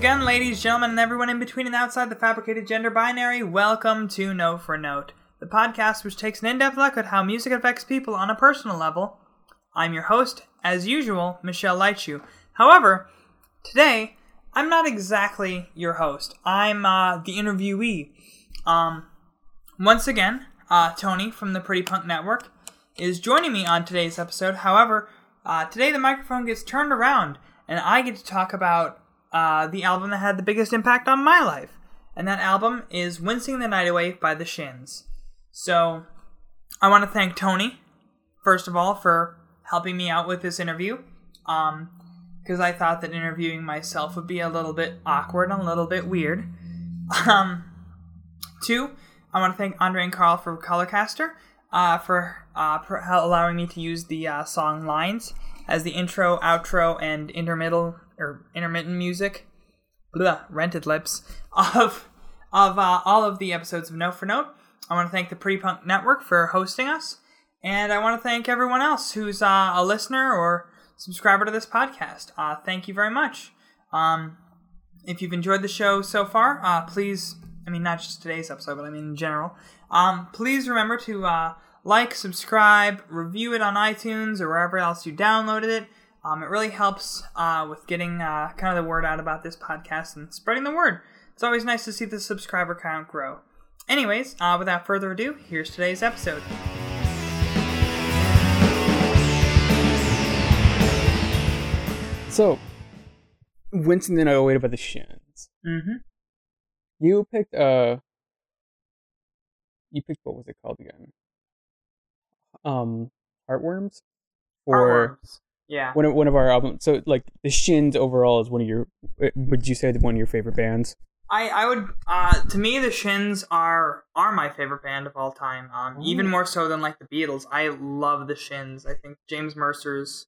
Again, ladies, gentlemen, and everyone in between and outside the fabricated gender binary, welcome to Note for Note, the podcast which takes an in depth look at how music affects people on a personal level. I'm your host, as usual, Michelle Leitschuh. However, today, I'm not exactly your host. I'm uh, the interviewee. Um, once again, uh, Tony from the Pretty Punk Network is joining me on today's episode. However, uh, today the microphone gets turned around, and I get to talk about uh, the album that had the biggest impact on my life. And that album is Wincing the Night Away by The Shins. So, I want to thank Tony, first of all, for helping me out with this interview. Um, because I thought that interviewing myself would be a little bit awkward and a little bit weird. Um, two, I want to thank Andre and Carl for Colorcaster uh, for, uh, for allowing me to use the uh, song lines as the intro, outro, and intermittent or intermittent music, blah, rented lips of of uh, all of the episodes of Note for Note. I want to thank the Pretty Punk Network for hosting us, and I want to thank everyone else who's uh, a listener or subscriber to this podcast. Uh, thank you very much. Um, if you've enjoyed the show so far, uh, please, I mean, not just today's episode, but I mean in general, um, please remember to uh, like, subscribe, review it on iTunes or wherever else you downloaded it. Um, it really helps uh, with getting uh, kind of the word out about this podcast and spreading the word. It's always nice to see the subscriber count grow. Anyways, uh, without further ado, here's today's episode. So, Wincing the Night Away about the shins. Mm-hmm. You picked uh you picked what was it called again? Um Heartworms? Or Heartworms. Yeah. one of one of our albums. So like the Shins overall is one of your uh, would you say one of your favorite bands? I, I would uh to me the Shins are are my favorite band of all time. Um even more so than like the Beatles. I love the Shins. I think James Mercer's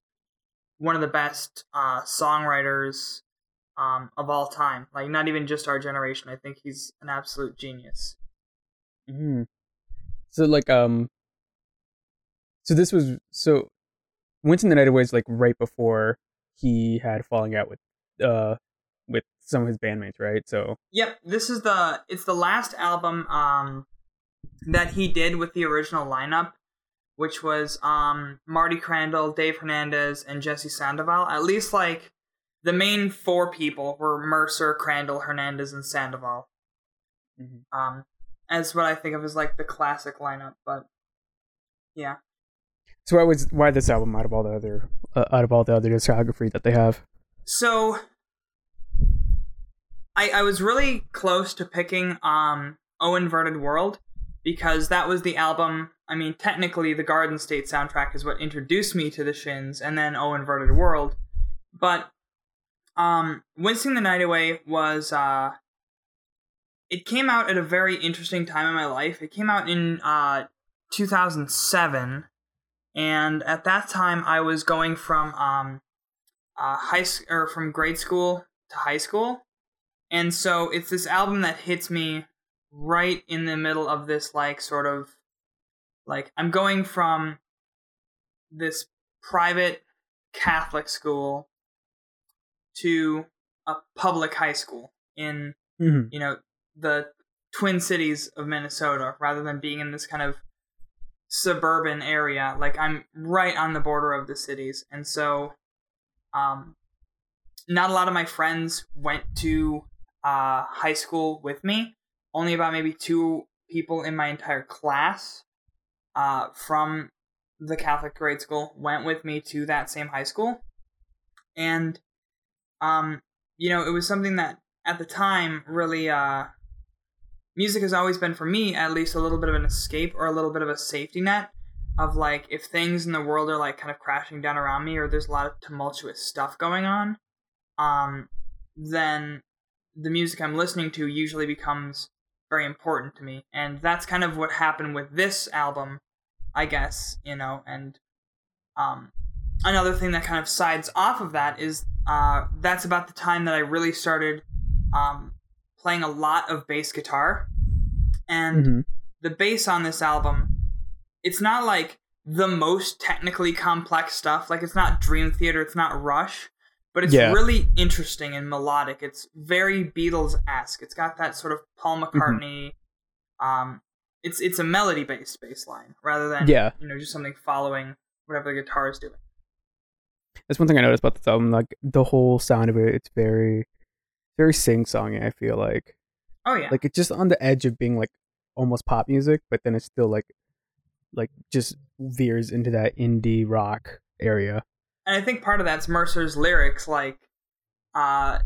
one of the best uh songwriters um of all time. Like not even just our generation. I think he's an absolute genius. Mm. So like um so this was so Wincing the Night Away is like right before he had falling out with uh with some of his bandmates, right? So Yep, this is the it's the last album um that he did with the original lineup, which was um Marty Crandall, Dave Hernandez, and Jesse Sandoval. At least like the main four people were Mercer, Crandall, Hernandez, and Sandoval. Um as what I think of as like the classic lineup, but yeah. So why was why this album out of all the other uh, out of all the other discography that they have? So I I was really close to picking um O Inverted World because that was the album I mean technically the Garden State soundtrack is what introduced me to the Shins and then O Inverted World. But um Wincing the Night Away was uh it came out at a very interesting time in my life. It came out in uh 2007 and at that time I was going from um uh high or from grade school to high school. And so it's this album that hits me right in the middle of this like sort of like I'm going from this private Catholic school to a public high school in Mm-hmm. you know the twin cities of Minnesota rather than being in this kind of suburban area like I'm right on the border of the cities and so um not a lot of my friends went to uh high school with me. Only about maybe two people in my entire class uh from the Catholic grade school went with me to that same high school. And um you know it was something that at the time really uh music has always been for me at least a little bit of an escape or a little bit of a safety net of like if things in the world are like kind of crashing down around me or there's a lot of tumultuous stuff going on um then the music I'm listening to usually becomes very important to me. And that's kind of what happened with this album I guess you know and um another thing that kind of sides off of that is uh that's about the time that I really started um playing a lot of bass guitar and Mm-hmm. the bass on this album it's not like the most technically complex stuff like it's not dream theater it's not rush but it's Yeah. really interesting and melodic. It's very Beatles esque. It's got that sort of Paul Mm-hmm. McCartney. Um, it's it's a melody based bass line rather than Yeah. you know just something following whatever the guitar is doing. That's one thing I noticed about this album. Like the whole sound of it, it's very, very sing songy. I feel like, Oh yeah, like it's just on the edge of being like almost pop music, but then it's still like, like just veers into that indie rock area. and I think part of that's Mercer's lyrics, like uh,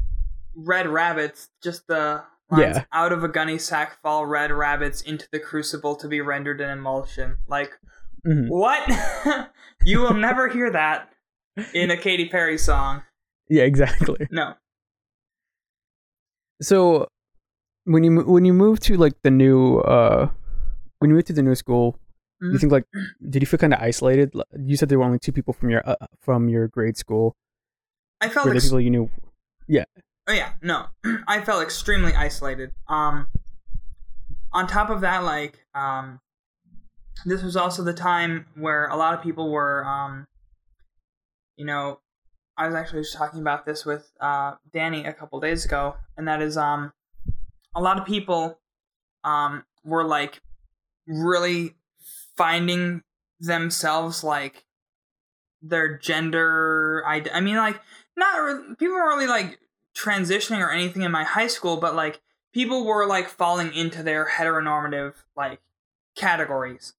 "Red rabbits," just the lines, Yeah. "Out of a gunny sack fall red rabbits into the crucible to be rendered in emulsion." Like Mhm. what? you will never hear that in a Katy Perry song. Yeah, exactly. No. So when you when you move to like the new uh when you move to the new school, you Mhm. think like did you feel kind of isolated? You said there were only two people from your uh, from your grade school. I felt ex- people you knew? Yeah. Oh yeah, no. I felt extremely isolated. Um on top of that like um this was also the time where a lot of people were um you know, I was actually just talking about this with uh Danny a couple days ago and that is um a lot of people um were like really finding themselves like their gender ide- I mean like not re- people weren't really like transitioning or anything in my high school, but like people were like falling into their heteronormative like categories.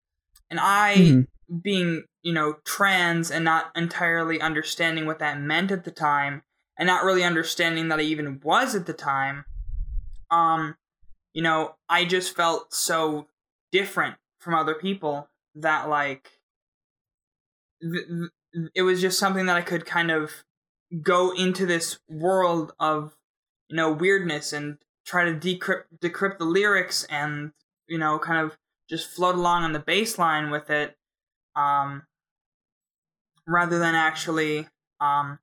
And I Mhm. being, you know, trans and not entirely understanding what that meant at the time and not really understanding that I even was at the time, um, you know, I just felt so different from other people that like th- th- it was just something that I could kind of go into this world of you know weirdness and try to decrypt decrypt the lyrics and you know kind of just float along on the bass line with it um rather than actually um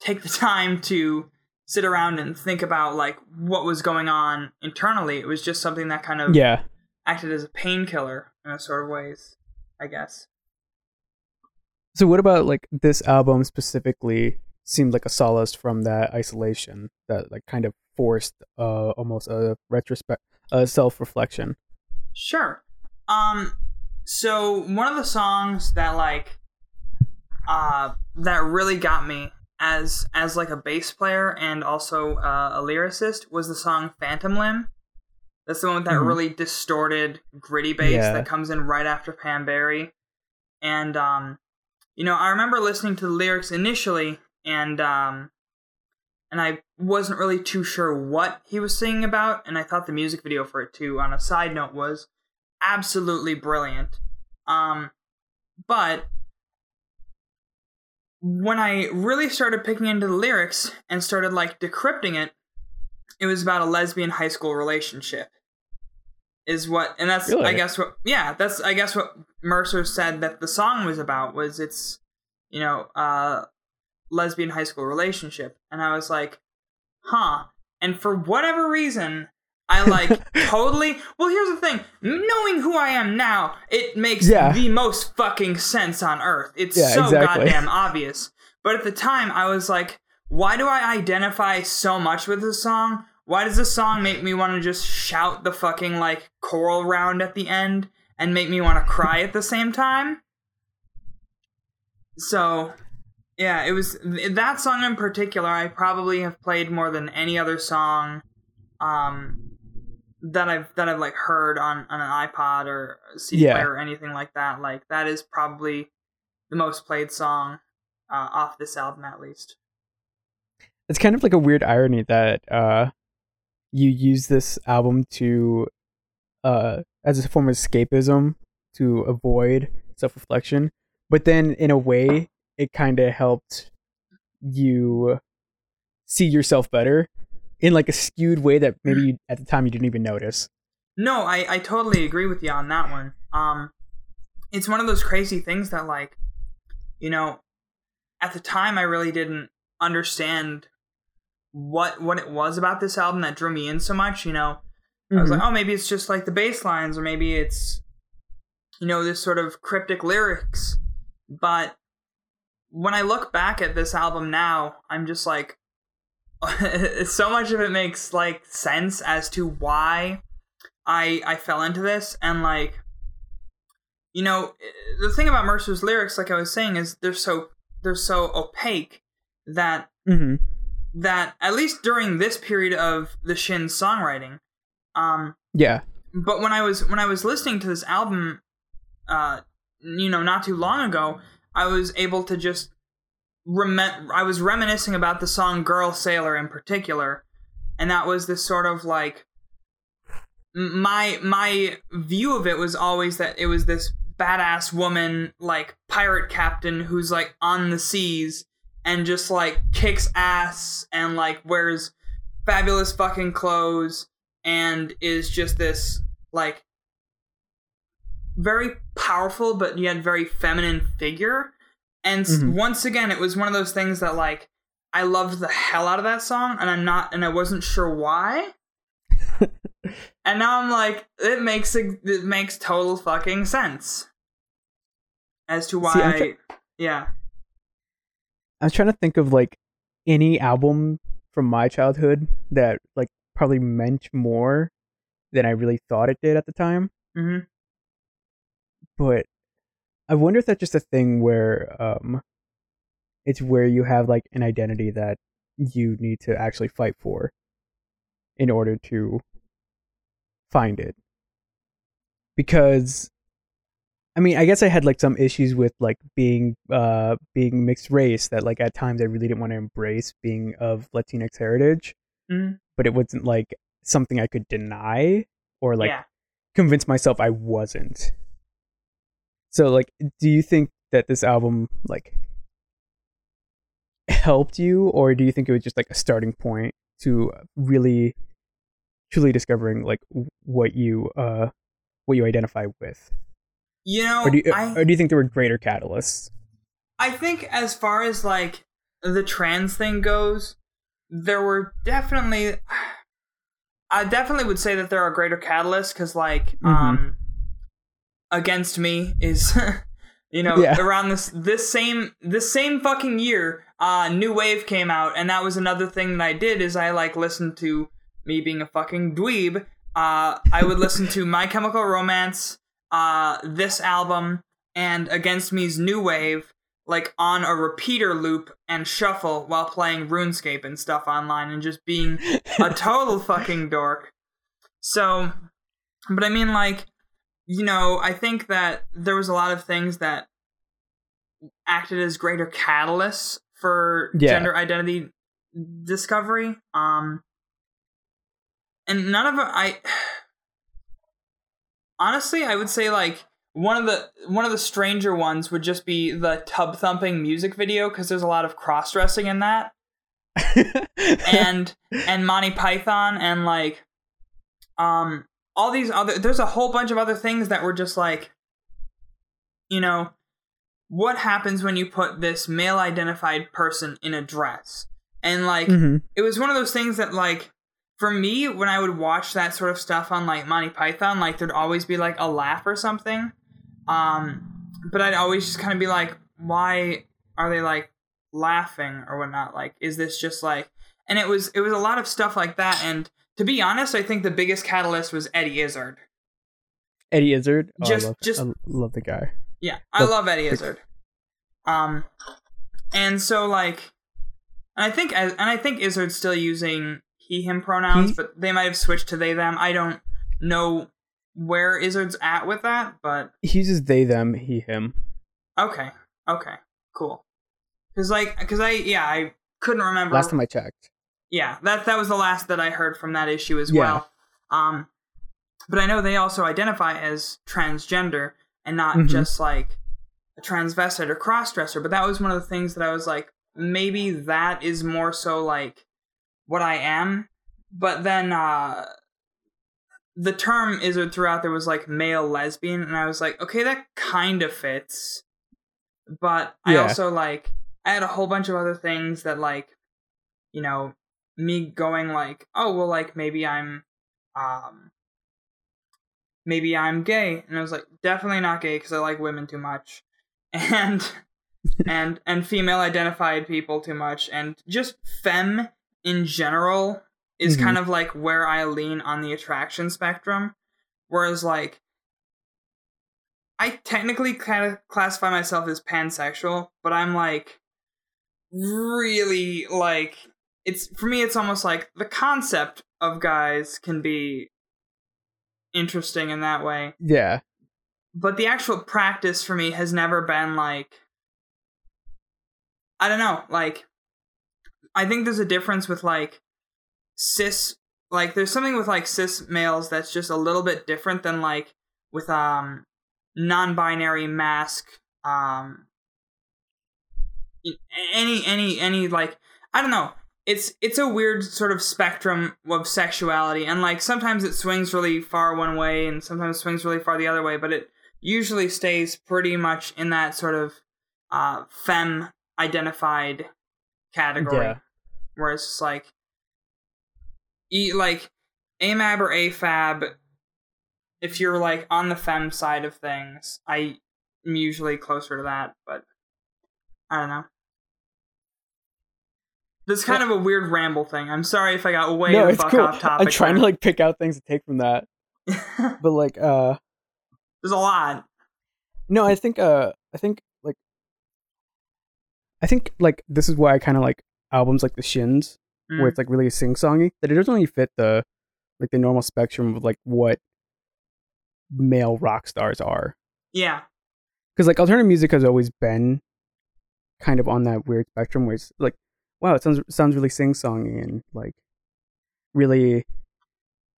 take the time to sit around and think about like what was going on internally it was just something that kind of Yeah. acted as a painkiller in a sort of ways i guess So what about like this album specifically seemed like a solace from that isolation that like kind of forced uh almost a retrospect a self-reflection. Sure. Um so one of the songs that like uh that really got me as as like a bass player and also uh, a lyricist was the song Phantom Limb. That's the one with that Mhm. really distorted gritty bass Yeah. that comes in right after Pam Berry. And um you know, I remember listening to the lyrics initially and um and I wasn't really too sure what he was singing about, and I thought the music video for it too, on a side note, was absolutely brilliant. Um, but when I really started picking into the lyrics and started like decrypting it, it was about a lesbian high school relationship. Is what, and that's I guess what, yeah, that's I guess what Mercer said that the song was about was it's, you know, uh, lesbian high school relationship, and I was like, huh. And for whatever reason, I like totally. Well, here's the thing: knowing who I am now, it makes Yeah. the most fucking sense on earth. It's Yeah, so exactly. goddamn obvious. But at the time, I was like, why do I identify so much with this song? Why does this song make me want to just shout the fucking like choral round at the end and make me want to cry at the same time? So, yeah, it was that song in particular. I probably have played more than any other song um, that I've that I've like heard on on an iPod or CD Yeah. player or anything like that. Like that is probably the most played song uh, off this album, at least. It's kind of like a weird irony that uh you use this album to uh as a form of escapism to avoid self-reflection, but then in a way it kind of helped you see yourself better in like a skewed way that maybe you, at the time you didn't even notice. No, I, I totally agree with you on that one. Um, it's one of those crazy things that, like, you know, at the time I really didn't understand what what it was about this album that drew me in so much. You know, I was Mhm. like, oh, maybe it's just like the bass lines, or maybe it's, you know, this sort of cryptic lyrics. But when I look back at this album now, I'm just like, so much of it makes like sense as to why I I fell into this, and like, you know, the thing about Mercer's lyrics, like I was saying, is they're so they're so opaque that hmm that at least during this period of the Shin songwriting, um, Yeah. but when I was when I was listening to this album, uh, you know, not too long ago, I was able to just rem- I was reminiscing about the song "Girl Sailor" in particular, and that was this sort of like my my view of it was always that it was this badass woman like pirate captain who's like on the seas and just like kicks ass and like wears fabulous fucking clothes and is just this like very powerful but yet very feminine figure and s Mhm. once again it was one of those things that like i loved the hell out of that song and i'm not and i wasn't sure why and now i'm like it makes it, it makes total fucking sense as to why See, I'm yeah I was trying to think of like any album from my childhood that like probably meant more than I really thought it did at the time. hmm But I wonder if that's just a thing where um it's where you have like an identity that you need to actually fight for in order to find it. Because I mean, I guess I had like some issues with like being uh being mixed race that like at times I really didn't want to embrace being of Latinx heritage, Mhm. but it wasn't like something I could deny or like yeah convince myself I wasn't. So like do you think that this album like helped you or do you think it was just like a starting point to really truly discovering like what you uh what you identify with? you know Or do you, I, or do you think there were greater catalysts? I think as far as like the trans thing goes, there were definitely I definitely would say that there are greater catalysts because like Mhm. um against me is you know Yeah. around this this same this same fucking year uh new wave came out and that was another thing that i did is i like listened to me being a fucking dweeb uh i would listen to my chemical romance uh this album and against me's new wave like on a repeater loop and shuffle while playing runescape and stuff online and just being a total fucking dork. So, but I mean, like, you know, I think that there was a lot of things that acted as greater catalysts for Yeah. gender identity discovery. Um, and none of I honestly, I would say like one of the one of the stranger ones would just be the tub thumping music video because there's a lot of cross dressing in that and and Monty Python and like um all these other there's a whole bunch of other things that were just like you know what happens when you put this male identified person in a dress? And like Mhm. it was one of those things that like for me when i would watch that sort of stuff on like monty python like there'd always be like a laugh or something. Um but i'd always just kind of be like why are they like laughing or whatnot? Like is this just like and it was it was a lot of stuff like that and to be honest i think the biggest catalyst was eddie izzard Eddie Izzard. Oh, Just- I love, just- I love the guy. Yeah, I But- love Eddie Izzard. Um, and so like, and I think and I think Izzard's still using he him pronouns, He- but they might have switched to they them. I don't know where Izzard's at with that, but He uses they, them, he, him. okay, okay, cool. Because like, because I yeah I couldn't remember. Last time I checked. Yeah, that that was the last that I heard from that issue as Yeah. well. Um, but I know they also identify as transgender and not Mhm. just like a transvestite or crossdresser. But that was one of the things that I was like, maybe that is more so like what I am. But then uh, the term Izzard throughout there was like male lesbian, and I was like, okay, that kind of fits. But I also like I had a whole bunch of other things that like, you know, me going like, oh well, like maybe I'm, um, maybe I'm gay, and I was like, definitely not gay because I like women too much, and and and female identified people too much. And just femme in general is Mhm. kind of like where I lean on the attraction spectrum. Whereas like I technically kind of classify myself as pansexual but I'm like really like it's for me it's almost like the concept of guys can be interesting in that way Yeah. but the actual practice for me has never been like I don't know, like I think there's a difference with like cis like there's something with like cis males that's just a little bit different than like with um non-binary mask um any any any like I don't know it's it's a weird sort of spectrum of sexuality and like sometimes it swings really far one way and sometimes swings really far the other way but it usually stays pretty much in that sort of uh femme identified category Yeah. where it's just like e like amab or afab if you're like on the femme side of things i am usually closer to that but i don't know this is kind of a weird ramble thing i'm sorry if i got way no, the it's fuck cool. off topic I'm trying to like pick out things to take from that, but like, uh, there's a lot no, I think, uh, I think like, I think like this is why I kind of like albums like the Shins, Mm. where it's like really sing songy. That it doesn't really fit the like the normal spectrum of like what male rock stars are. yeah because like alternative music has always been kind of on that weird spectrum where it's like wow it sounds sounds really sing songy and like really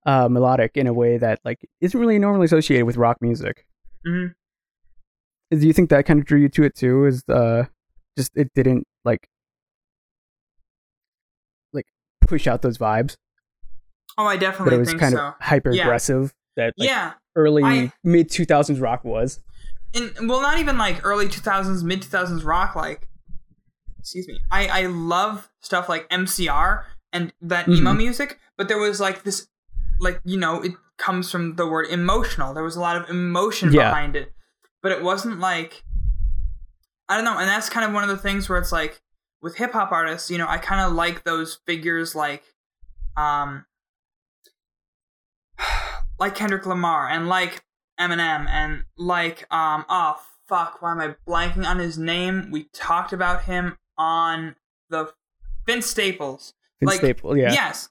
uh melodic in a way that like isn't really normally associated with rock music. Mhm. do you think that kind of drew you to it too is uh just it didn't like like push out those vibes? Oh i definitely it was think kind so. Of hyper aggressive that like yeah. early mid 2000s rock was. And well not even like early 2000s mid 2000s rock like excuse me i i love stuff like mcr and that emo Mhm. music but there was like this like you know it comes from the word emotional there was a lot of emotion Yeah. behind it but it wasn't like i don't know and that's kind of one of the things where it's like with hip hop artists you know i kind of like those figures like um like Kendrick Lamar and like Eminem and like um oh fuck why am I blanking on his name? We talked about him on the Vince Staples. Vince Like, Staple, yeah Yes.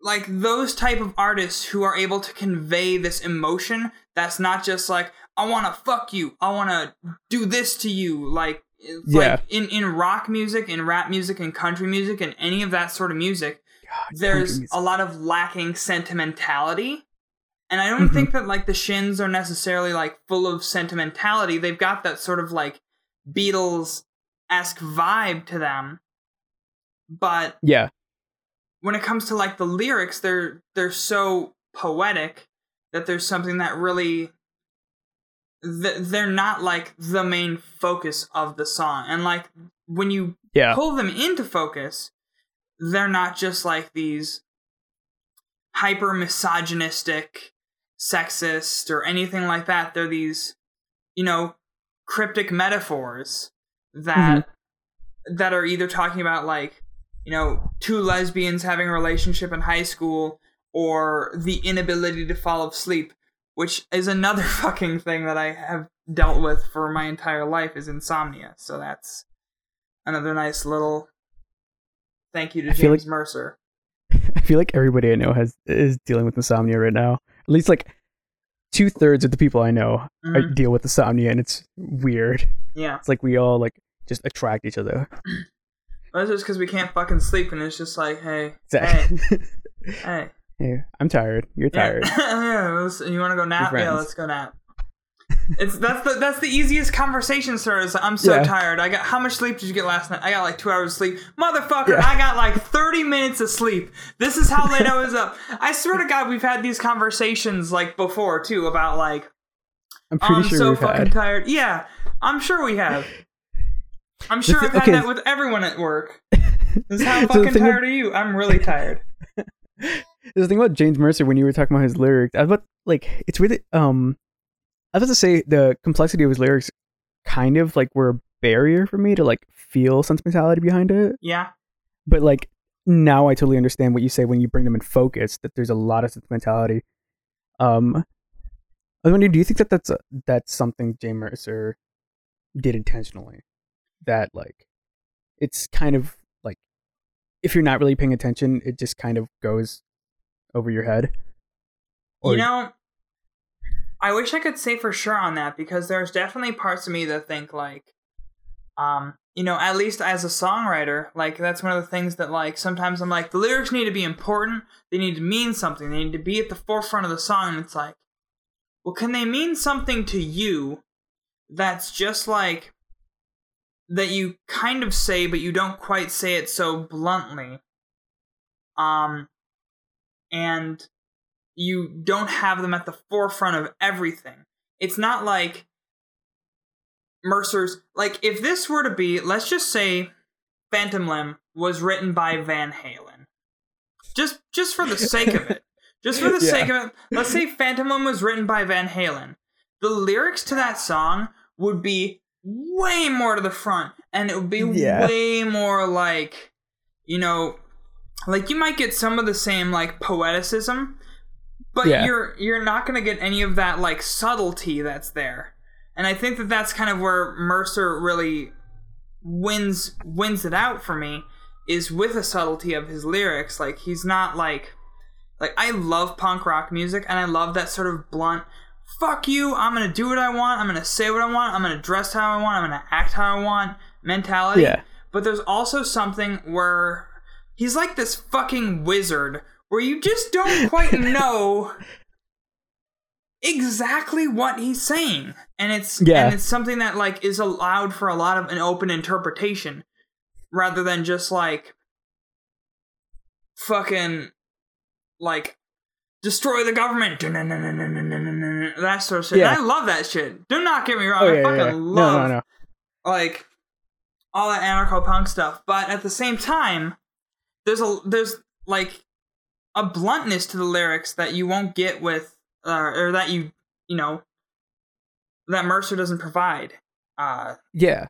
Like those type of artists who are able to convey this emotion that's not just like I want to fuck you, I want to do this to you like Yeah. like in in rock music, in rap music in country music and any of that sort of music God, there's music. a lot of lacking sentimentality and i don't Mhm. think that like the shins are necessarily like full of sentimentality they've got that sort of like beatles-esque vibe to them. But yeah. when it comes to like the lyrics they're they're so poetic that there's something that really th- they're not like the main focus of the song. And like when you yeah. pull them into focus, they're not just like these hyper misogynistic, sexist, or anything like that. They're these, you know, cryptic metaphors Mm-hmm. that that are either talking about like, you know, two lesbians having a relationship in high school or the inability to fall asleep, which is another fucking thing that I have dealt with for my entire life is insomnia. So that's another nice little thank you to I James like- Mercer. I feel like everybody I know has is dealing with insomnia right now. At least like two thirds of the people I know I Mhm. deal with insomnia, and it's weird. Yeah, It's like we all like just attract each other. but it's just because we can't fucking sleep, and it's just like, hey, Exactly. hey, hey, hey, I'm tired. You're tired. Yeah, yeah you want to go nap? Yeah, let's go nap. It's that's the that's the easiest conversation starter. I'm so Yeah. tired. I got how much sleep did you get last night? I got like two hours of sleep. Motherfucker, Yeah. I got like 30 minutes of sleep. This is how late I was up. I swear to God, we've had these conversations like before too about like I'm oh, pretty I'm sure so we've fucking had. tired. Yeah, I'm sure we have. I'm sure I've had okay. that with everyone at work. This is how So fucking with- tired are you? I'm really tired. There's the thing about James Mercer when you were talking about his lyrics. I was about like it's really um I was to say the complexity of his lyrics kind of like were a barrier for me to like feel sentimentality behind it. Yeah. But like now I totally understand what you say when you bring them in focus that there's a lot of sentimentality. Um I wonder, do you think that that's a, that's something Jay Mercer did intentionally? That like it's kind of like if you're not really paying attention, it just kind of goes over your head. you know, I wish I could say for sure on that because there's definitely parts of me that think like, um, you know, at least as a songwriter, like that's one of the things that like sometimes I'm like the lyrics need to be important, they need to mean something, they need to be at the forefront of the song. And it's like, well, can they mean something to you that's just like that you kind of say, but you don't quite say it so bluntly? Um, and you don't have them at the forefront of everything. It's not like Mercer's like if this were to be, let's just say Phantom Limb was written by Van Halen. Just just for the sake of it. Just for the yeah. sake of it. Let's say Phantom Limb was written by Van Halen. The lyrics to that song would be way more to the front and it would be yeah. way more like you know like you might get some of the same like poeticism but yeah. you're you're not going to get any of that like subtlety that's there. And i think that that's kind of where mercer really wins wins it out for me is with the subtlety of his lyrics. Like he's not like like i love punk rock music and i love that sort of blunt fuck you i'm gonna do what i want i'm gonna say what i want i'm gonna dress how i want i'm gonna act how i want mentality. Yeah. But there's also something where he's like this fucking wizard where you just don't quite know exactly what he's saying and it's yeah. and it's something that like is allowed for a lot of an open interpretation rather than just like fucking like destroy the government that sort of shit yeah. i love that shit do not get me wrong oh, yeah, i fucking yeah. love no, no, no. like all that anarcho punk stuff but at the same time there's a there's like a bluntness to the lyrics that you won't get with uh, or that you you know that Mercer doesn't provide. Uh, yeah,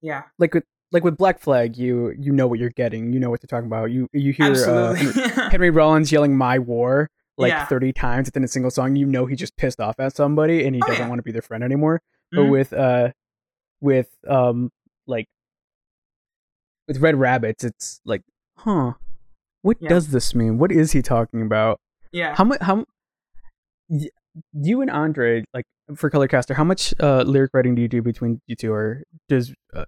yeah. Like with like with Black Flag, you you know what you're getting. You know what they're talking about. You you hear uh, Henry Rollins yelling "My War" like yeah. 30 times within a single song. You know he just pissed off at somebody and he oh, doesn't yeah. want to be their friend anymore. Mm-hmm. But with uh with um like with Red Rabbits, it's like, huh, what yeah. does this mean? What is he talking about? Yeah. How much? How you and Andre like for Colorcaster? How much uh, lyric writing do you do between you two, or does uh,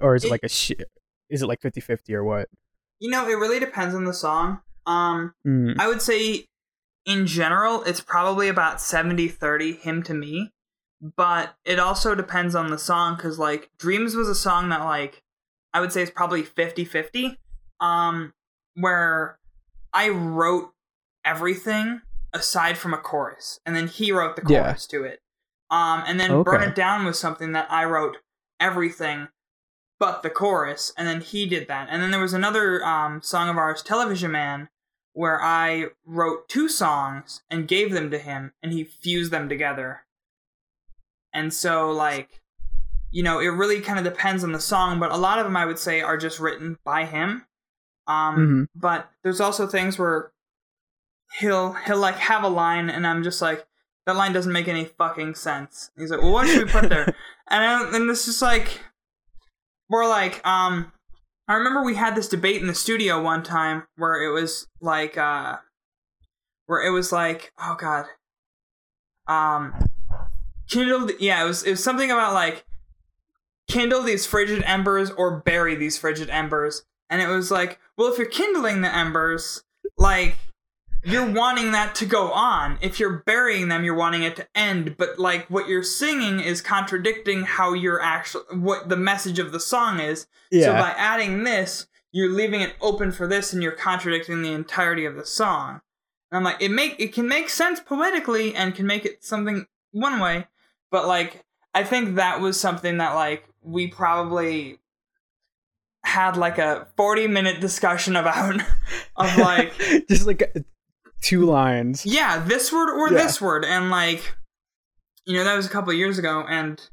or is it, it like a shit? Is it like 50-50 or what? You know, it really depends on the song. Um, mm. I would say in general, it's probably about 70-30 him to me, but it also depends on the song because like Dreams was a song that like I would say it's probably 50-50. Um, where I wrote everything aside from a chorus, and then he wrote the chorus yeah. to it. Um, and then okay. Burn It Down was something that I wrote everything but the chorus, and then he did that. And then there was another um, song of ours, Television Man, where I wrote two songs and gave them to him, and he fused them together. And so, like, you know, it really kind of depends on the song, but a lot of them I would say are just written by him. Um, mm-hmm. but there's also things where he'll he'll like have a line, and I'm just like, that line doesn't make any fucking sense. he's like, well, what should we put there? and then and this is like, we're like, um, I remember we had this debate in the studio one time where it was like, uh, where it was like, oh god, um, kindled. Yeah, it was it was something about like kindle these frigid embers or bury these frigid embers and it was like, well, if you're kindling the embers, like you're wanting that to go on. If you're burying them, you're wanting it to end. But like what you're singing is contradicting how you're actually what the message of the song is. Yeah. So by adding this, you're leaving it open for this, and you're contradicting the entirety of the song. And I'm like, it make it can make sense poetically and can make it something one way, but like I think that was something that like we probably had like a 40 minute discussion about of like just like two lines yeah this word or yeah. this word and like you know that was a couple years ago and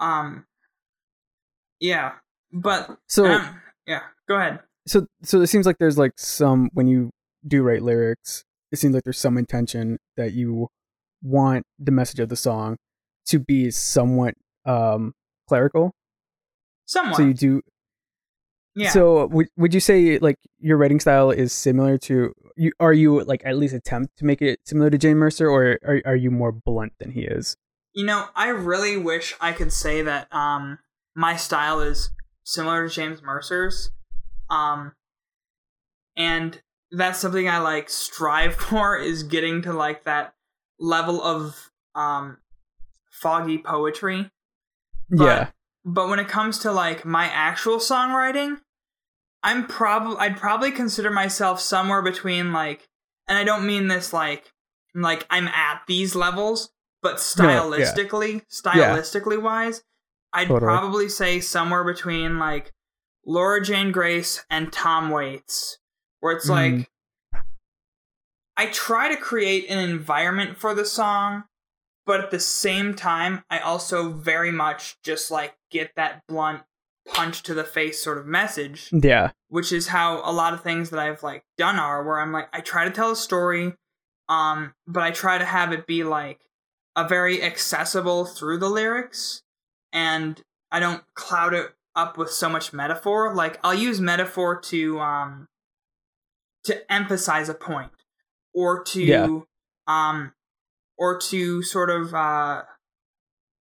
um yeah, but So um, yeah, go ahead. so so it seems like there's like some when you do write lyrics, it seems like there's some intention that you want the message of the song to be somewhat um clerical. Somewhat. So you do yeah. So would would you say like your writing style is similar to you? Are you like at least attempt to make it similar to James Mercer, or are are you more blunt than he is? You know, I really wish I could say that um my style is similar to James Mercer's. Um and that's something I like strive for is getting to like that level of um foggy poetry. But, yeah, But when it comes to like my actual songwriting, I'm probably I'd probably consider myself somewhere between like and I don't mean this like like I'm at these levels, but No, yeah. stylistically, stylistically wise, I'd Totally. probably say somewhere between like Laura Jane Grace and Tom Waits, where it's Mm. like I try to create an environment for the song, but at the same time, I also very much just like get that blunt punch to the face sort of message, yeah, which is how a lot of things that I've like done are where I'm like I try to tell a story, um, but I try to have it be like a very accessible through the lyrics, and I don't cloud it up with so much metaphor. Like I'll use metaphor to um to emphasize a point or to Yeah. um or to sort of uh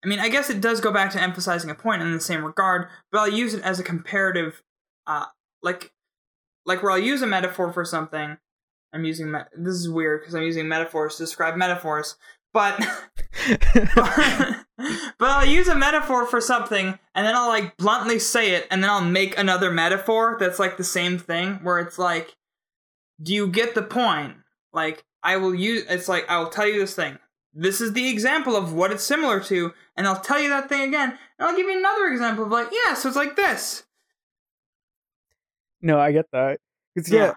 I mean, I guess it does go back to emphasizing a point in the same regard, but I'll use it as a comparative uh like like where I'll use a metaphor for something. I'm using me- this is weird because I'm using metaphors to describe metaphors, but but I'll use a metaphor for something and then I'll like bluntly say it and then I'll make another metaphor that's like the same thing where it's like do you get the point? Like I will use it's like I will tell you this thing. This is the example of what it's similar to and I'll tell you that thing again and I'll give you another example of like yeah, so it's like this. no, I get that. 'Cause, yeah,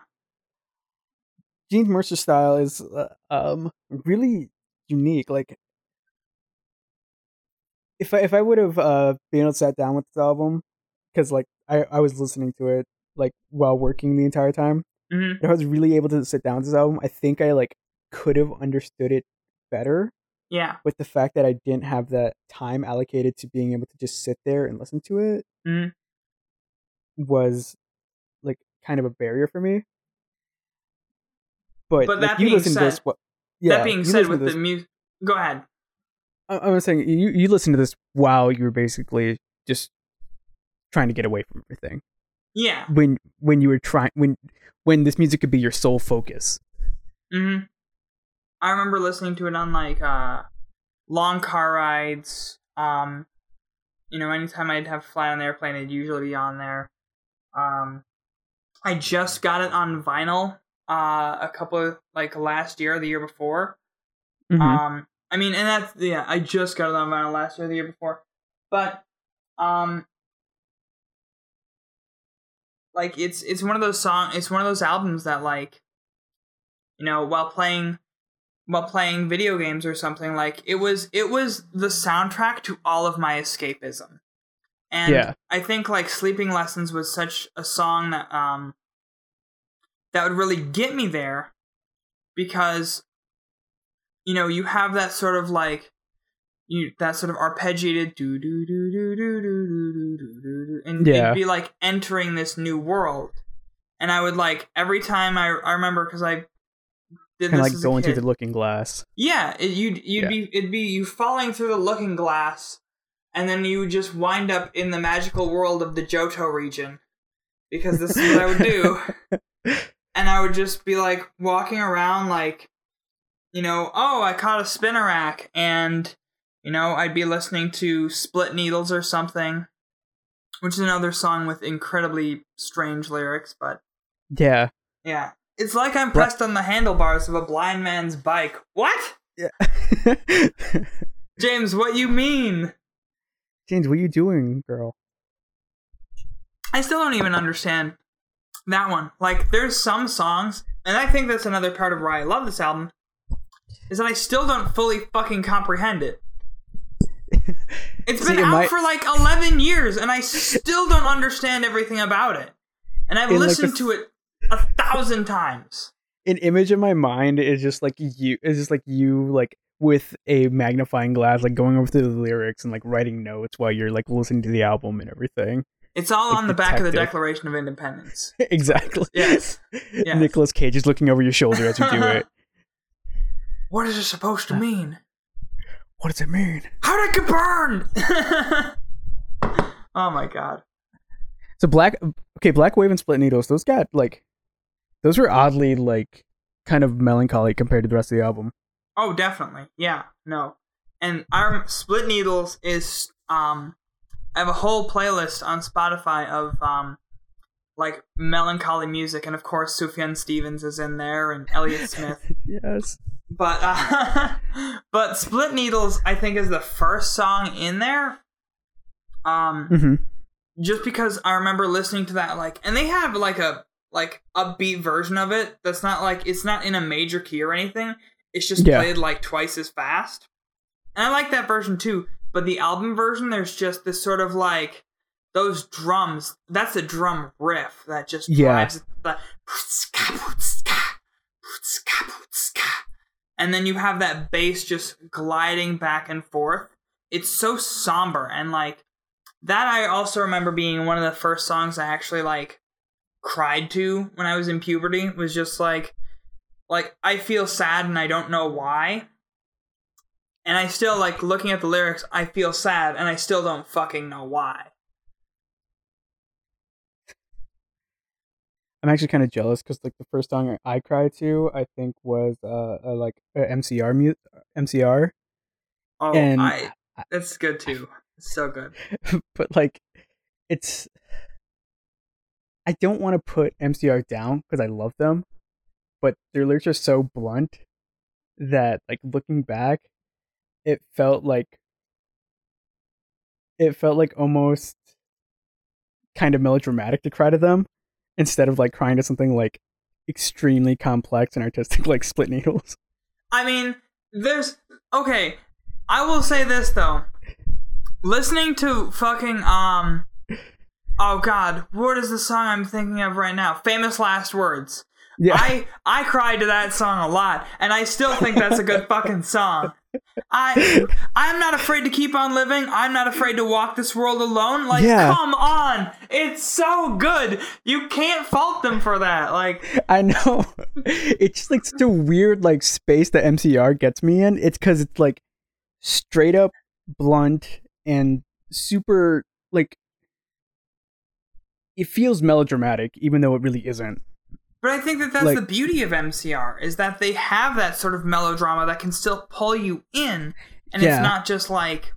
James Mercer style is uh, um really unique. Like if I if I would have uh been able to sat down with this album, because like I I was listening to it like while working the entire time. Mhm. If I was really able to sit down with this album, I think I like could have understood it better. Yeah. With the fact that I didn't have that time allocated to being able to just sit there and listen to it Mhm. was like kind of a barrier for me. But, But like, that you being to this, said- what? Yeah, that being said with to the music Go ahead. I, I was saying you you listen to this while you were basically just trying to get away from everything. Yeah. When when you were trying when when this music could be your sole focus. Mhm. I remember listening to it on like uh long car rides. Um you know, anytime I'd have to fly on the airplane it'd usually be on there. Um I just got it on vinyl uh a couple like last year the year before. Mhm. Um, I mean, and that's yeah. I just got it on vinyl last year, the year before, but um, like it's it's one of those song. It's one of those albums that like, you know, while playing while playing video games or something like it was it was the soundtrack to all of my escapism and Yeah. i think like sleeping lessons was such a song that um that would really get me there because you know you have that sort of like you that sort of arpeggiated do do do do do do do do do do and Yeah. it'd be like entering this new world and i would like every time i i remember because i did Kind of like going through the looking glass. Yeah, it, you'd you'd Yeah. be it'd be you falling through the looking glass, and then you would just wind up in the magical world of the Johto region, because this is what I would do, and I would just be like walking around like, you know, oh I caught a Spinarak, and you know I'd be listening to Split Needles or something, which is another song with incredibly strange lyrics, but Yeah. yeah. It's like I'm pressed on the handlebars of a blind man's bike. What? Yeah. James, what you mean? James, what are you doing, girl? I still don't even understand that one. Like, there's some songs, and I think that's another part of why I love this album, is that I still don't fully fucking comprehend it. It's See, been out my- for like 11 years, and I still don't understand everything about it. And I've In, like, the listened to it a thousand times. An image in my mind is just like you. Is just like you like with a magnifying glass, like going over through the lyrics and like writing notes while you're like listening to the album and everything. It's all Like on the back of the. Declaration of Independence. exactly. Yes. Yes. Nicolas Cage is looking over your shoulder as you do it. What is it supposed to uh, mean? What does it mean? How did it get burned? oh my god. So black, okay, Black Wave and Split Needles. Those got like, those were oddly like kind of melancholy compared to the rest of the album. Oh, definitely. Yeah. No. And our Split Needles is um I have a whole playlist on Spotify of um like melancholy music and of course Sufjan Stevens is in there and Elliott Smith. Yes. but uh, but Split Needles I think is the first song in there. Um hmm just because I remember listening to that like and they have like a like upbeat version of it that's not like it's not in a major key or anything. It's just Yeah. played like twice as fast. And I like that version too, but the album version there's just this sort of like those drums, that's a drum riff that just Yeah. drives the and then you have that bass just gliding back and forth. It's so somber and like that I also remember being one of the first songs I actually like cried to when I was in puberty was just like like I feel sad and I don't know why. And I still like looking at the lyrics, I feel sad and I still don't fucking know why. I'm actually kind of jealous because like the first song I cried to, I think was uh, uh like uh, MCR mu- MCR, Oh, And- I it's good too. It's so good. but like it's I don't want to put MCR down because I love them, but their lyrics are so blunt that like looking back, it felt like it felt like almost kind of melodramatic to cry to them instead of like crying to something like extremely complex and artistic like split needles. I mean, there's okay. I will say this though. Listening to fucking um Oh god, what is the song I'm thinking of right now? Famous Last Words. Yeah. I I cried to that song a lot, and I still think that's a good fucking song. I I'm not afraid to keep on living. I'm not afraid to walk this world alone. Like, Yeah. come on, it's so good. You can't fault them for that. Like, I know. It's just like such a weird like space that MCR gets me in. It's because it's like straight up blunt and super like it feels melodramatic, even though it really isn't. But I think that that's Like- the beauty of MCR is that they have that sort of melodrama that can still pull you in, and Yeah. it's not just like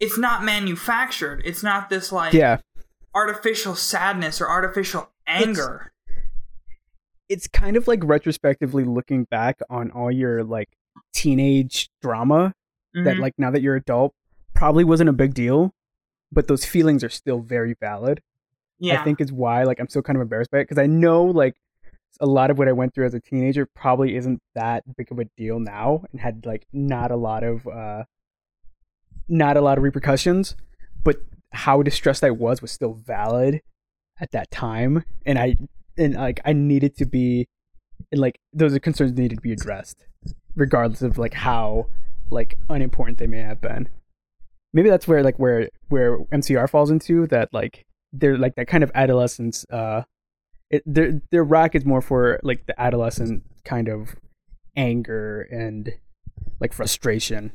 it's not manufactured. It's not this like Yeah, artificial sadness or artificial anger. it's kind of like retrospectively looking back on all your like teenage drama that Mhm. like now that you're adult probably wasn't a big deal, but those feelings are still very valid. Yeah, I think is why like I'm still kind of embarrassed by it because I know like a lot of what I went through as a teenager probably isn't that big of a deal now and had like not a lot of uh not a lot of repercussions, but how distressed I was was still valid at that time and I and like I needed to be and like those are concerns needed to be addressed regardless of like how like unimportant they may have been. Maybe that's where like where where MCR falls into that like they're like that kind of adolescence uh it, their their rock is more for like the adolescent kind of anger and like frustration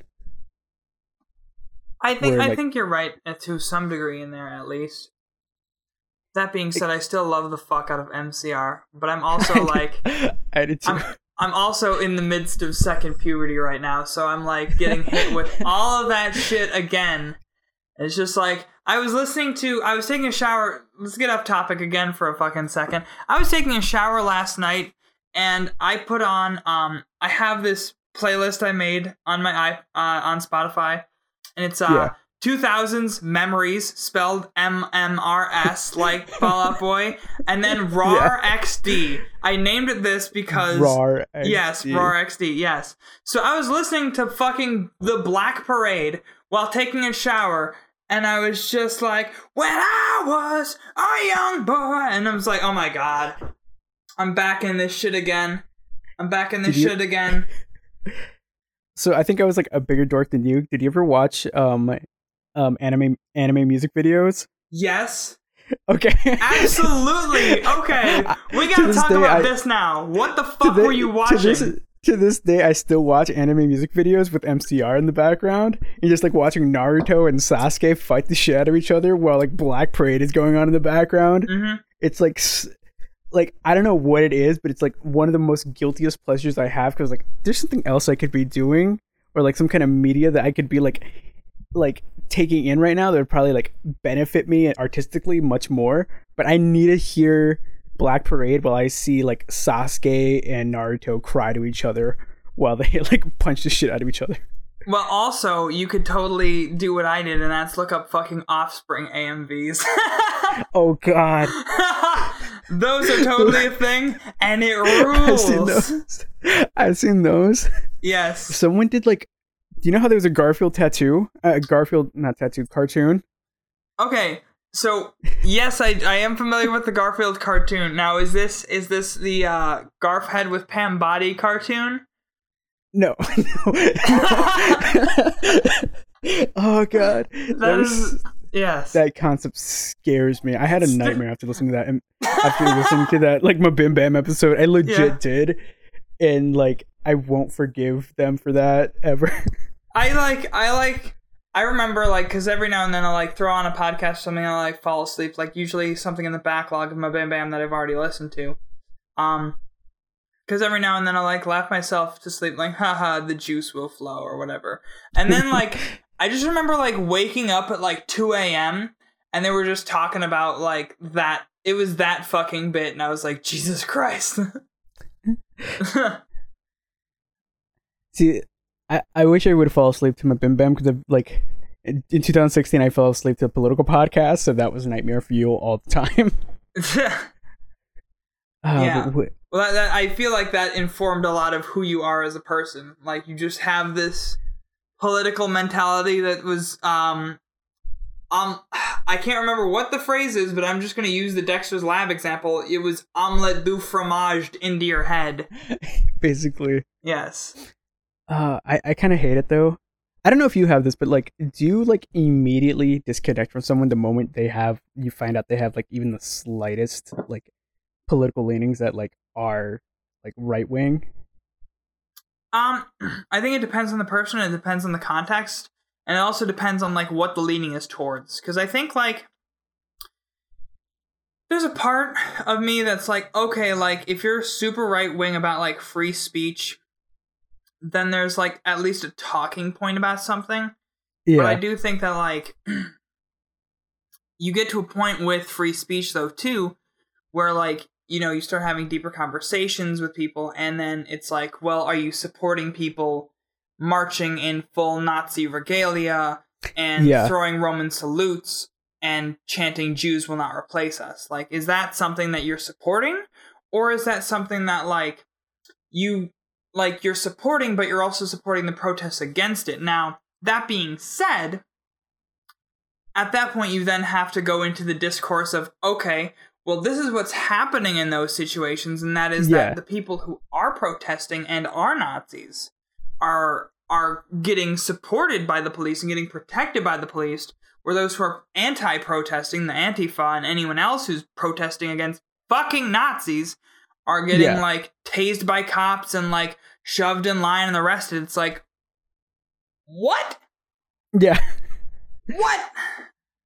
I think where, I like- think you're right uh, to some degree in there at least. That being said, I still love the fuck out of MCR, but I'm also like I did too. I'm, I'm also in the midst of second puberty right now, so I'm like getting hit with all of that shit again. It's just like I was listening to I was taking a shower. Let's get off topic again for a fucking second. I was taking a shower last night and I put on um I have this playlist I made on my i uh, on Spotify and it's uh Yeah. 2000s memories spelled M M R S like Fall Out Boy and then RAR Yeah. XD. I named it this because Rar Yes, XD. RAR XD, yes. So I was listening to fucking The Black Parade, while taking a shower. And I was just like, when I was a young boy. And I was like, oh my god. I'm back in this shit again. I'm back in this Did you- shit again. So I think I was like a bigger dork than you. Did you ever watch um um anime anime music videos? Yes. Okay. Absolutely. Okay. We gotta talk about I- this now. What the fuck were you watching? To this, to this day, I still watch anime music videos with MCR in the background, and just like watching Naruto and Sasuke fight the shit out of each other while like Black Parade is going on in the background. hmm It's like, like I don't know what it is, but it's like one of the most guiltiest pleasures I have because like there's something else I could be doing, or like some kind of media that I could be like, like taking in right now that would probably like benefit me artistically much more. But I need to hear Black Parade while I see like Sasuke and Naruto cry to each other while they like punch the shit out of each other. Well, also, you could totally do what I did, and that's look up fucking Offspring AMVs. Oh God, those are totally a thing, and it I've seen rules. those. I've seen those. Yes. Someone did like, do you know how there was a Garfield tattoo? Uh, Garfield, not tattoo, cartoon. Okay. So yes, I, I am familiar with the Garfield cartoon. Now, is this is this the uh, Garf head with Pam Body cartoon? No, oh God, that, That was, yes. that concept scares me. I had a nightmare after listening to that. And after listening to that, like my Bim Bam episode, I legit Yeah. did, and like I won't forgive them for that ever. I like I like I remember like because every now and then I like throw on a podcast or something and I like fall asleep like usually something in the backlog of my Bam Bam that I've already listened to, um, because every now and then I like laugh myself to sleep like haha the juice will flow or whatever, and then like I just remember like waking up at like two a.m. and they were just talking about like that it was that fucking bit and I was like Jesus Christ. See, I, I wish I would fall asleep to my Bim Bam because like in in 2016 I fell asleep to a political podcast, so that was a nightmare for you all the time. Uh, Yeah. wh- Well, that, that, I feel like that informed a lot of who you are as a person. Like you just have this political mentality that was um um I can't remember what the phrase is, but I'm just going to use the Dexter's Lab example. It was omelette du fromage into your head. basically. Yes. Uh, I, I kind of hate it though. I don't know if you have this, but like, do you like immediately disconnect from someone the moment they have you find out they have like even the slightest like political leanings that like are like right wing? Um I think it depends on the person, it depends on the context, and it also depends on like what the leaning is towards cuz I think like there's a part of me that's like okay, like if you're super right wing about like free speech, then there's like at least a talking point about something. Yeah, But I do think that like you get to a point with free speech though too, where like you know you start having deeper conversations with people, and then it's like, well, are you supporting people marching in full Nazi regalia and Yeah. throwing Roman salutes and chanting "Jews will not replace us"? Like, is that something that you're supporting, or is that something that like you like you're supporting, but you're also supporting the protests against it? Now, that being said, at that point, you then have to go into the discourse of, okay, well, this is what's happening in those situations, and that is Yeah. that the people who are protesting and are Nazis are are getting supported by the police and getting protected by the police, where those who are anti-protesting, the Antifa and anyone else who's protesting against fucking Nazis, are getting Yeah. like tased by cops and like shoved in line and arrested. It's like, what? yeah, What?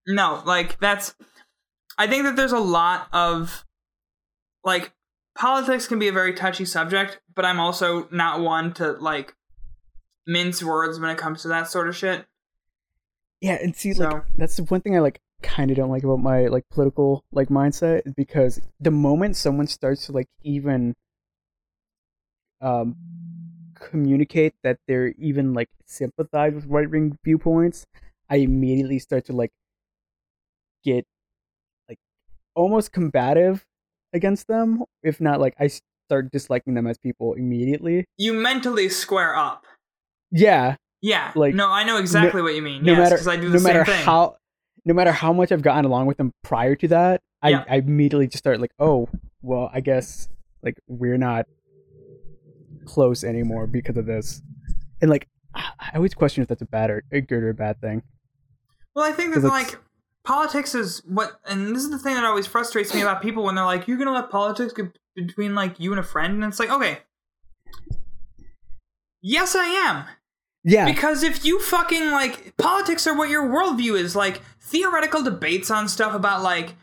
No, like that's. I think that there's a lot of, like, politics can be a very touchy subject, but I'm also not one to like mince words when it comes to that sort of shit. yeah. And see, So- like that's the one thing I like kind of don't like about my like political like mindset is because the moment someone starts to like even um communicate that they're even like sympathize with right wing viewpoints, I immediately start to like get like almost combative against them. If not, like I start disliking them as people immediately. You mentally square up. Yeah, Yeah. Like, no, I know exactly what you mean. no yes, matter I do the no same matter thing. how no matter how much I've gotten along with them prior to that, I, Yeah. I immediately just start like, oh, well, I guess like we're not close anymore because of this, and like I always question if that's a bad or a good or a bad thing. Well, I think that like politics is what, and this is the thing that always frustrates me about people when they're like, "You're gonna let politics get between like you and a friend," and it's like, okay, yes, I am, Yeah, because if you fucking like politics are what your worldview is, like theoretical debates on stuff about like,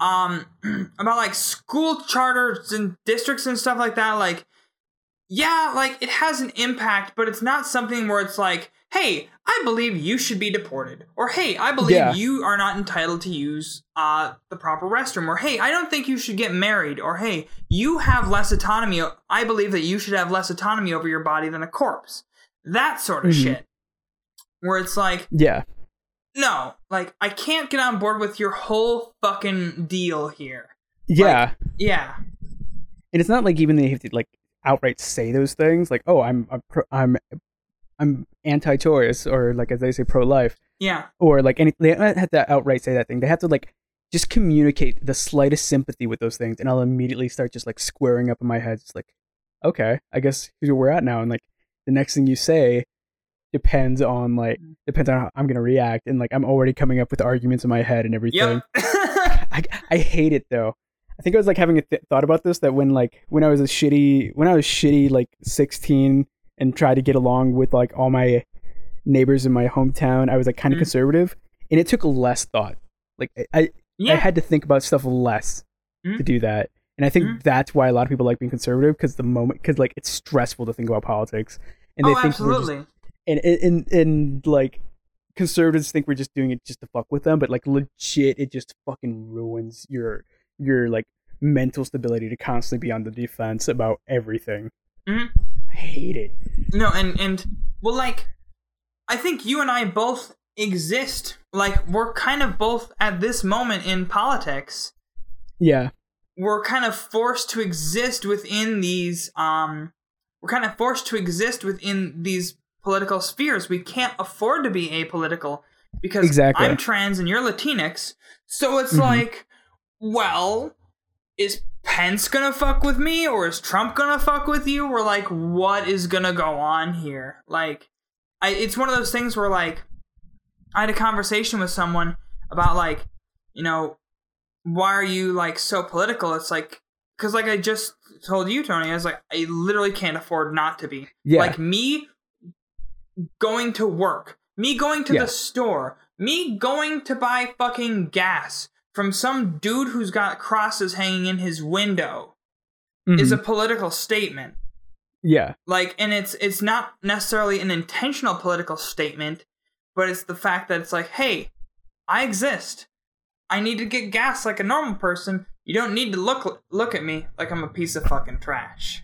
um, about like school charters and districts and stuff like that, like. Yeah, like it has an impact, but it's not something where it's like, hey, I believe you should be deported. Or hey, I believe Yeah. you are not entitled to use uh, the proper restroom. Or hey, I don't think you should get married. Or hey, you have less autonomy. I believe that you should have less autonomy over your body than a corpse. That sort of Mhm. shit. Where it's like, yeah, no, like I can't get on board with your whole fucking deal here. yeah. Yeah. and it's not like even they have to like outright say those things like oh i'm I'm pro- i'm i'm anti-choice or like as they say pro-life Yeah. or like any they don't have to outright say that thing they have to like just communicate the slightest sympathy with those things and i'll immediately start just like squaring up in my head just like okay i guess here's where we're at now and like the next thing you say depends on like mm-hmm. depends on how i'm gonna react and like i'm already coming up with arguments in my head and everything Yep. I, I hate it though. I think I was like having a th- thought about this that when like when I was a shitty when I was shitty like 16 and tried to get along with like all my neighbors in my hometown, I was like kind of Mhm. conservative and it took less thought. Like I I, yeah. I had to think about stuff less Mhm. to do that. And I think Mhm. that's why a lot of people like being conservative because the moment because like it's stressful to think about politics and they oh, think we're just and and and, and like conservatives think we're just doing it just to fuck with them, but like legit, it just fucking ruins your your like mental stability to constantly be on the defense about everything. Mhm. I hate it. No, and and well, like, I think you and I both exist. Like, we're kind of both at this moment in politics. Yeah, We're kind of forced to exist within these. Um, we're kind of forced to exist within these political spheres. We can't afford to be apolitical because Exactly. I'm trans and you're Latinx. So it's Mhm. like, well, is Pence gonna fuck with me or is Trump gonna fuck with you? Or like, what is gonna go on here? Like, I, it's one of those things where like, I had a conversation with someone about like, you know, why are you like so political? It's like, because like I just told you, Tony, I was like, I literally can't afford not to be. yeah, Like me going to work, me going to Yeah. the store, me going to buy fucking gas from some dude who's got crosses hanging in his window is a Mhm. political statement. yeah, Like and it's it's not necessarily an intentional political statement, but it's the fact that it's like, "Hey, I exist. I need to get gas like a normal person. You don't need to look look at me like I'm a piece of fucking trash."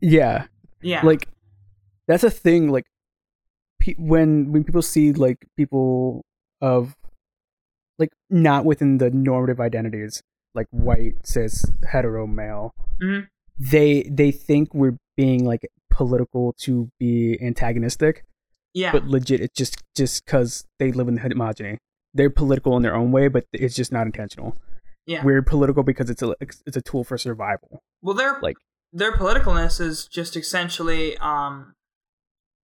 yeah. Yeah. Like that's a thing. Like pe- when when people see like people of like not within the normative identities, like white cis hetero male, Mhm. they they think we're being like political to be antagonistic, yeah. but legit it's just just because they live in the homogeny. They're political in their own way, but it's just not intentional. yeah. We're political because it's a it's a tool for survival. Well, their Like- their politicalness is just essentially um,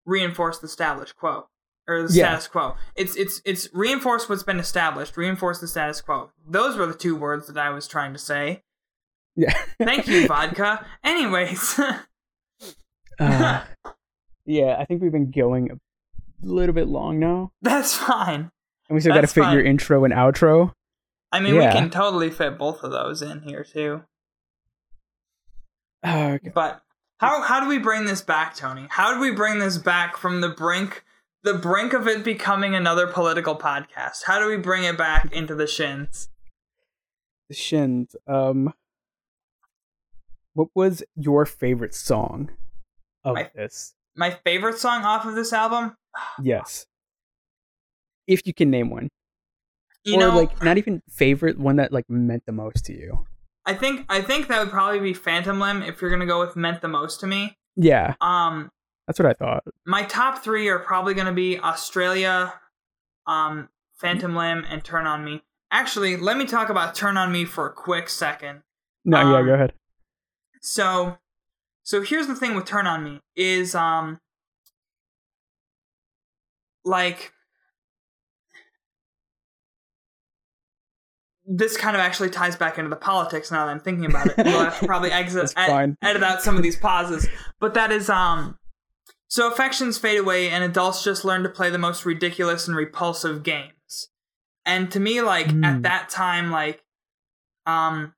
reinforce the status quo or the Yeah. status quo. It's it's it's reinforce what's been established, reinforce the status quo. Those were the two words that I was trying to say. Yeah. Thank you, vodka. Anyways, Uh, yeah, I think we've been going a little bit long now, that's fine. and we still got to fit fine. your intro and outro. I mean, Yeah. we can totally fit both of those in here too. Oh, okay. But how how do we bring this back, Tony? How do we bring this back from the brink the brink of it becoming another political podcast? How do we bring it back into the shins? The Shins. Um, what was your favorite song of My- this? My favorite song off of this album? Yes, if you can name one, You or know, like not even favorite, one that like meant the most to you. I think I think that would probably be Phantom Limb if you're gonna go with meant the most to me. Yeah, Um That's what I thought. My top three are probably going to be Australia, um, Phantom Limb, and Turn on Me. Actually, let me talk about Turn on Me for a quick second. No, yeah, Um, go ahead. So, so here's the thing with Turn on Me is um, like this kind of actually ties back into the politics now that I'm thinking about it. We'll have to probably exit ed- edit out some of these pauses. But that is um so affections fade away and adults just learn to play the most ridiculous and repulsive games. And to me like Mm. at that time like um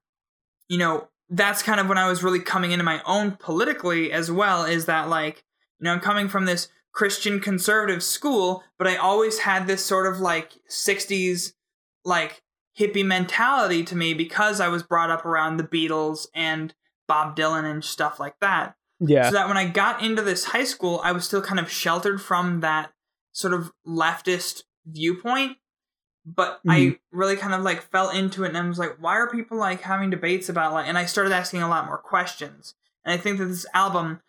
you know that's kind of when I was really coming into my own politically as well is that like you know I'm coming from this Christian conservative school but I always had this sort of like 60s like hippie mentality to me because I was brought up around the Beatles and Bob Dylan and stuff like that. Yeah. So that when I got into this high school, I was still kind of sheltered from that sort of leftist viewpoint. But I Mhm. really kind of like fell into it and I was like, why are people like having debates about like and I started asking a lot more questions. And I think that this album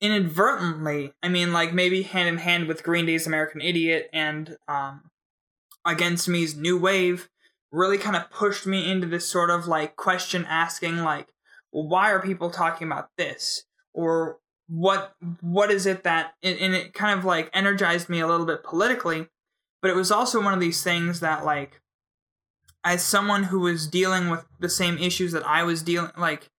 inadvertently, I mean like maybe hand in hand with Green Day's American Idiot and um Against Me's New Wave, really kind of pushed me into this sort of like question asking like well, why are people talking about this or what what is it that and it kind of like energized me a little bit politically but it was also one of these things that like as someone who was dealing with the same issues that I was dealing like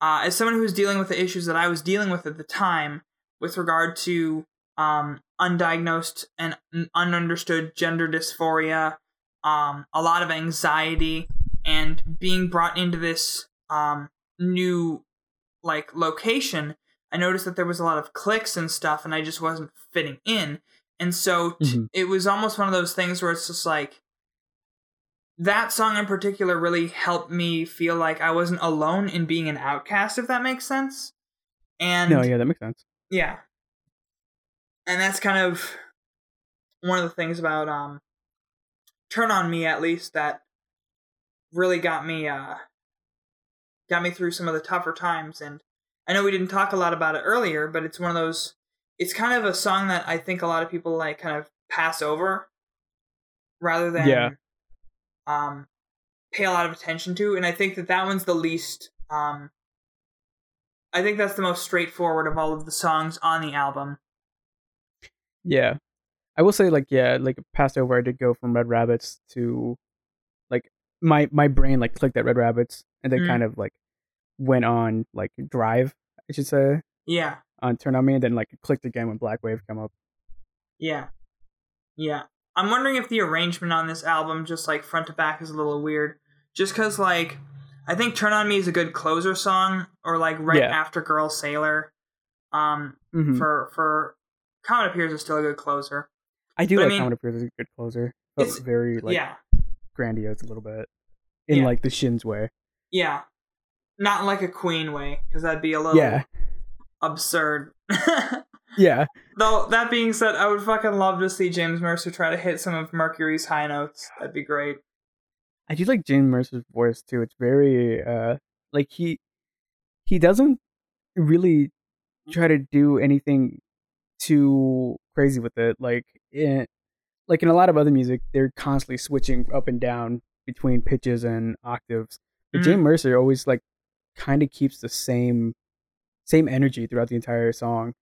uh, as someone who was dealing with the issues that I was dealing with at the time with regard to um, undiagnosed and ununderstood gender dysphoria, um, a lot of anxiety, and being brought into this um, new like location, I noticed that there was a lot of clicks and stuff, and I just wasn't fitting in. And so t- Mhm. it was almost one of those things where it's just like that song in particular really helped me feel like I wasn't alone in being an outcast, if that makes sense. And No, yeah, that makes sense. yeah. And that's kind of one of the things about um Turn on Me at least that really got me uh got me through some of the tougher times and I know we didn't talk a lot about it earlier, but it's one of those it's kind of a song that I think a lot of people like kind of pass over rather than Yeah. um pay a lot of attention to and I think that that one's the least um I think that's the most straightforward of all of the songs on the album. Yeah. I will say like yeah, like passed over I did go from Red Rabbits to like my my brain like clicked at Red Rabbits and then Mm. kind of like went on like Drive, I should say, Yeah. on Turn on Me and then like clicked again when Black Wave come up. Yeah. Yeah. I'm wondering if the arrangement on this album, just like front to back, is a little weird. Just because, like, I think Turn On Me is a good closer song, or like right Yeah. after Girl Sailor. Um, Mhm. for for Comet Appears is still a good closer. I do but I like mean- Comet Appears is a good closer. Felt It's- very like yeah. grandiose a little bit. In Yeah. like the Shins way. Yeah. Not in like a Queen way, because that'd be a little Yeah. absurd. Yeah. Though that being said, I would fucking love to see James Mercer try to hit some of Mercury's high notes. That'd be great. I do like James Mercer's voice too. It's very uh like he he doesn't really try to do anything too crazy with it. Like in like in a lot of other music, they're constantly switching up and down between pitches and octaves. But. James Mercer always like kind of keeps the same same energy throughout the entire song.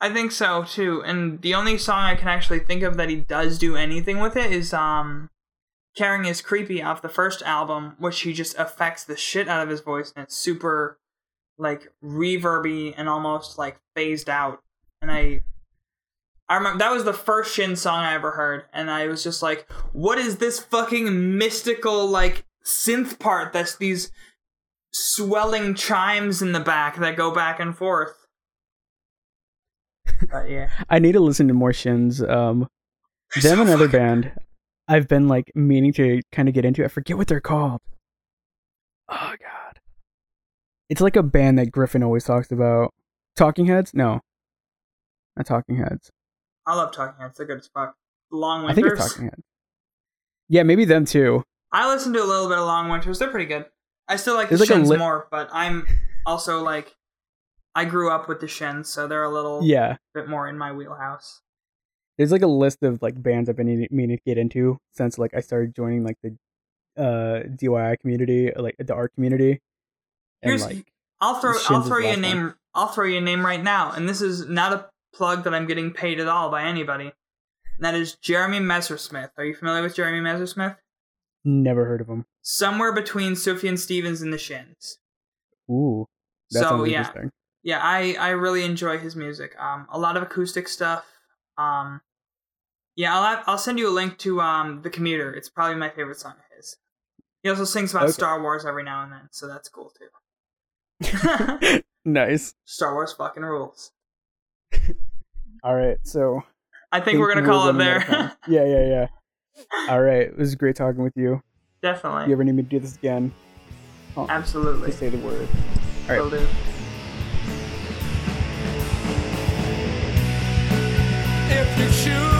I think so too. And the only song I can actually think of that he does do anything with it is um Caring is Creepy off the first album, which he just affects the shit out of his voice and it's super like reverby and almost like phased out. And I I remember that was the first Shin song I ever heard, and I was just like, what is this fucking mystical like synth part that's these swelling chimes in the back that go back and forth. But yeah. I need to listen to more Shins. Um, them So another fucking- band I've been like meaning to kind of get into. I forget what they're called. Oh god, it's like a band that Griffin always talks about. Talking Heads? No, not Talking Heads. I love Talking Heads. They're good as fuck. Long I think it's Talking Heads. Yeah, maybe them too. I listened to a little bit of Long Winters. They're pretty good. I still like There's the like Shins li- more, but I'm also like I grew up with the Shins, so they're a little Yeah, bit more in my wheelhouse. there's like a list of like bands I've been meaning to get into since like I started joining like the uh DIY community, like the art community. And Here's- like I'll throw I'll throw you a last one. name I'll throw you a name right now, and this is not a plug that I'm getting paid at all by anybody. And that is Jeremy Messersmith. Are you familiar with Jeremy Messersmith? Never heard of them. Somewhere between Sufjan Stevens and the Shins. Ooh, that so sounds yeah, interesting. yeah, I I really enjoy his music. Um, a lot of acoustic stuff. Um, yeah, I'll have, I'll send you a link to um the Commuter. It's probably my favorite song of his. He also sings about Okay. Star Wars every now and then, so that's cool too. nice. Star Wars fucking rules. All right, so I think we're gonna call it there. yeah, yeah, yeah. All right. It was great talking with you. Definitely. If you ever need me to do this again, absolutely. say the word. All right. Will do. If you choose.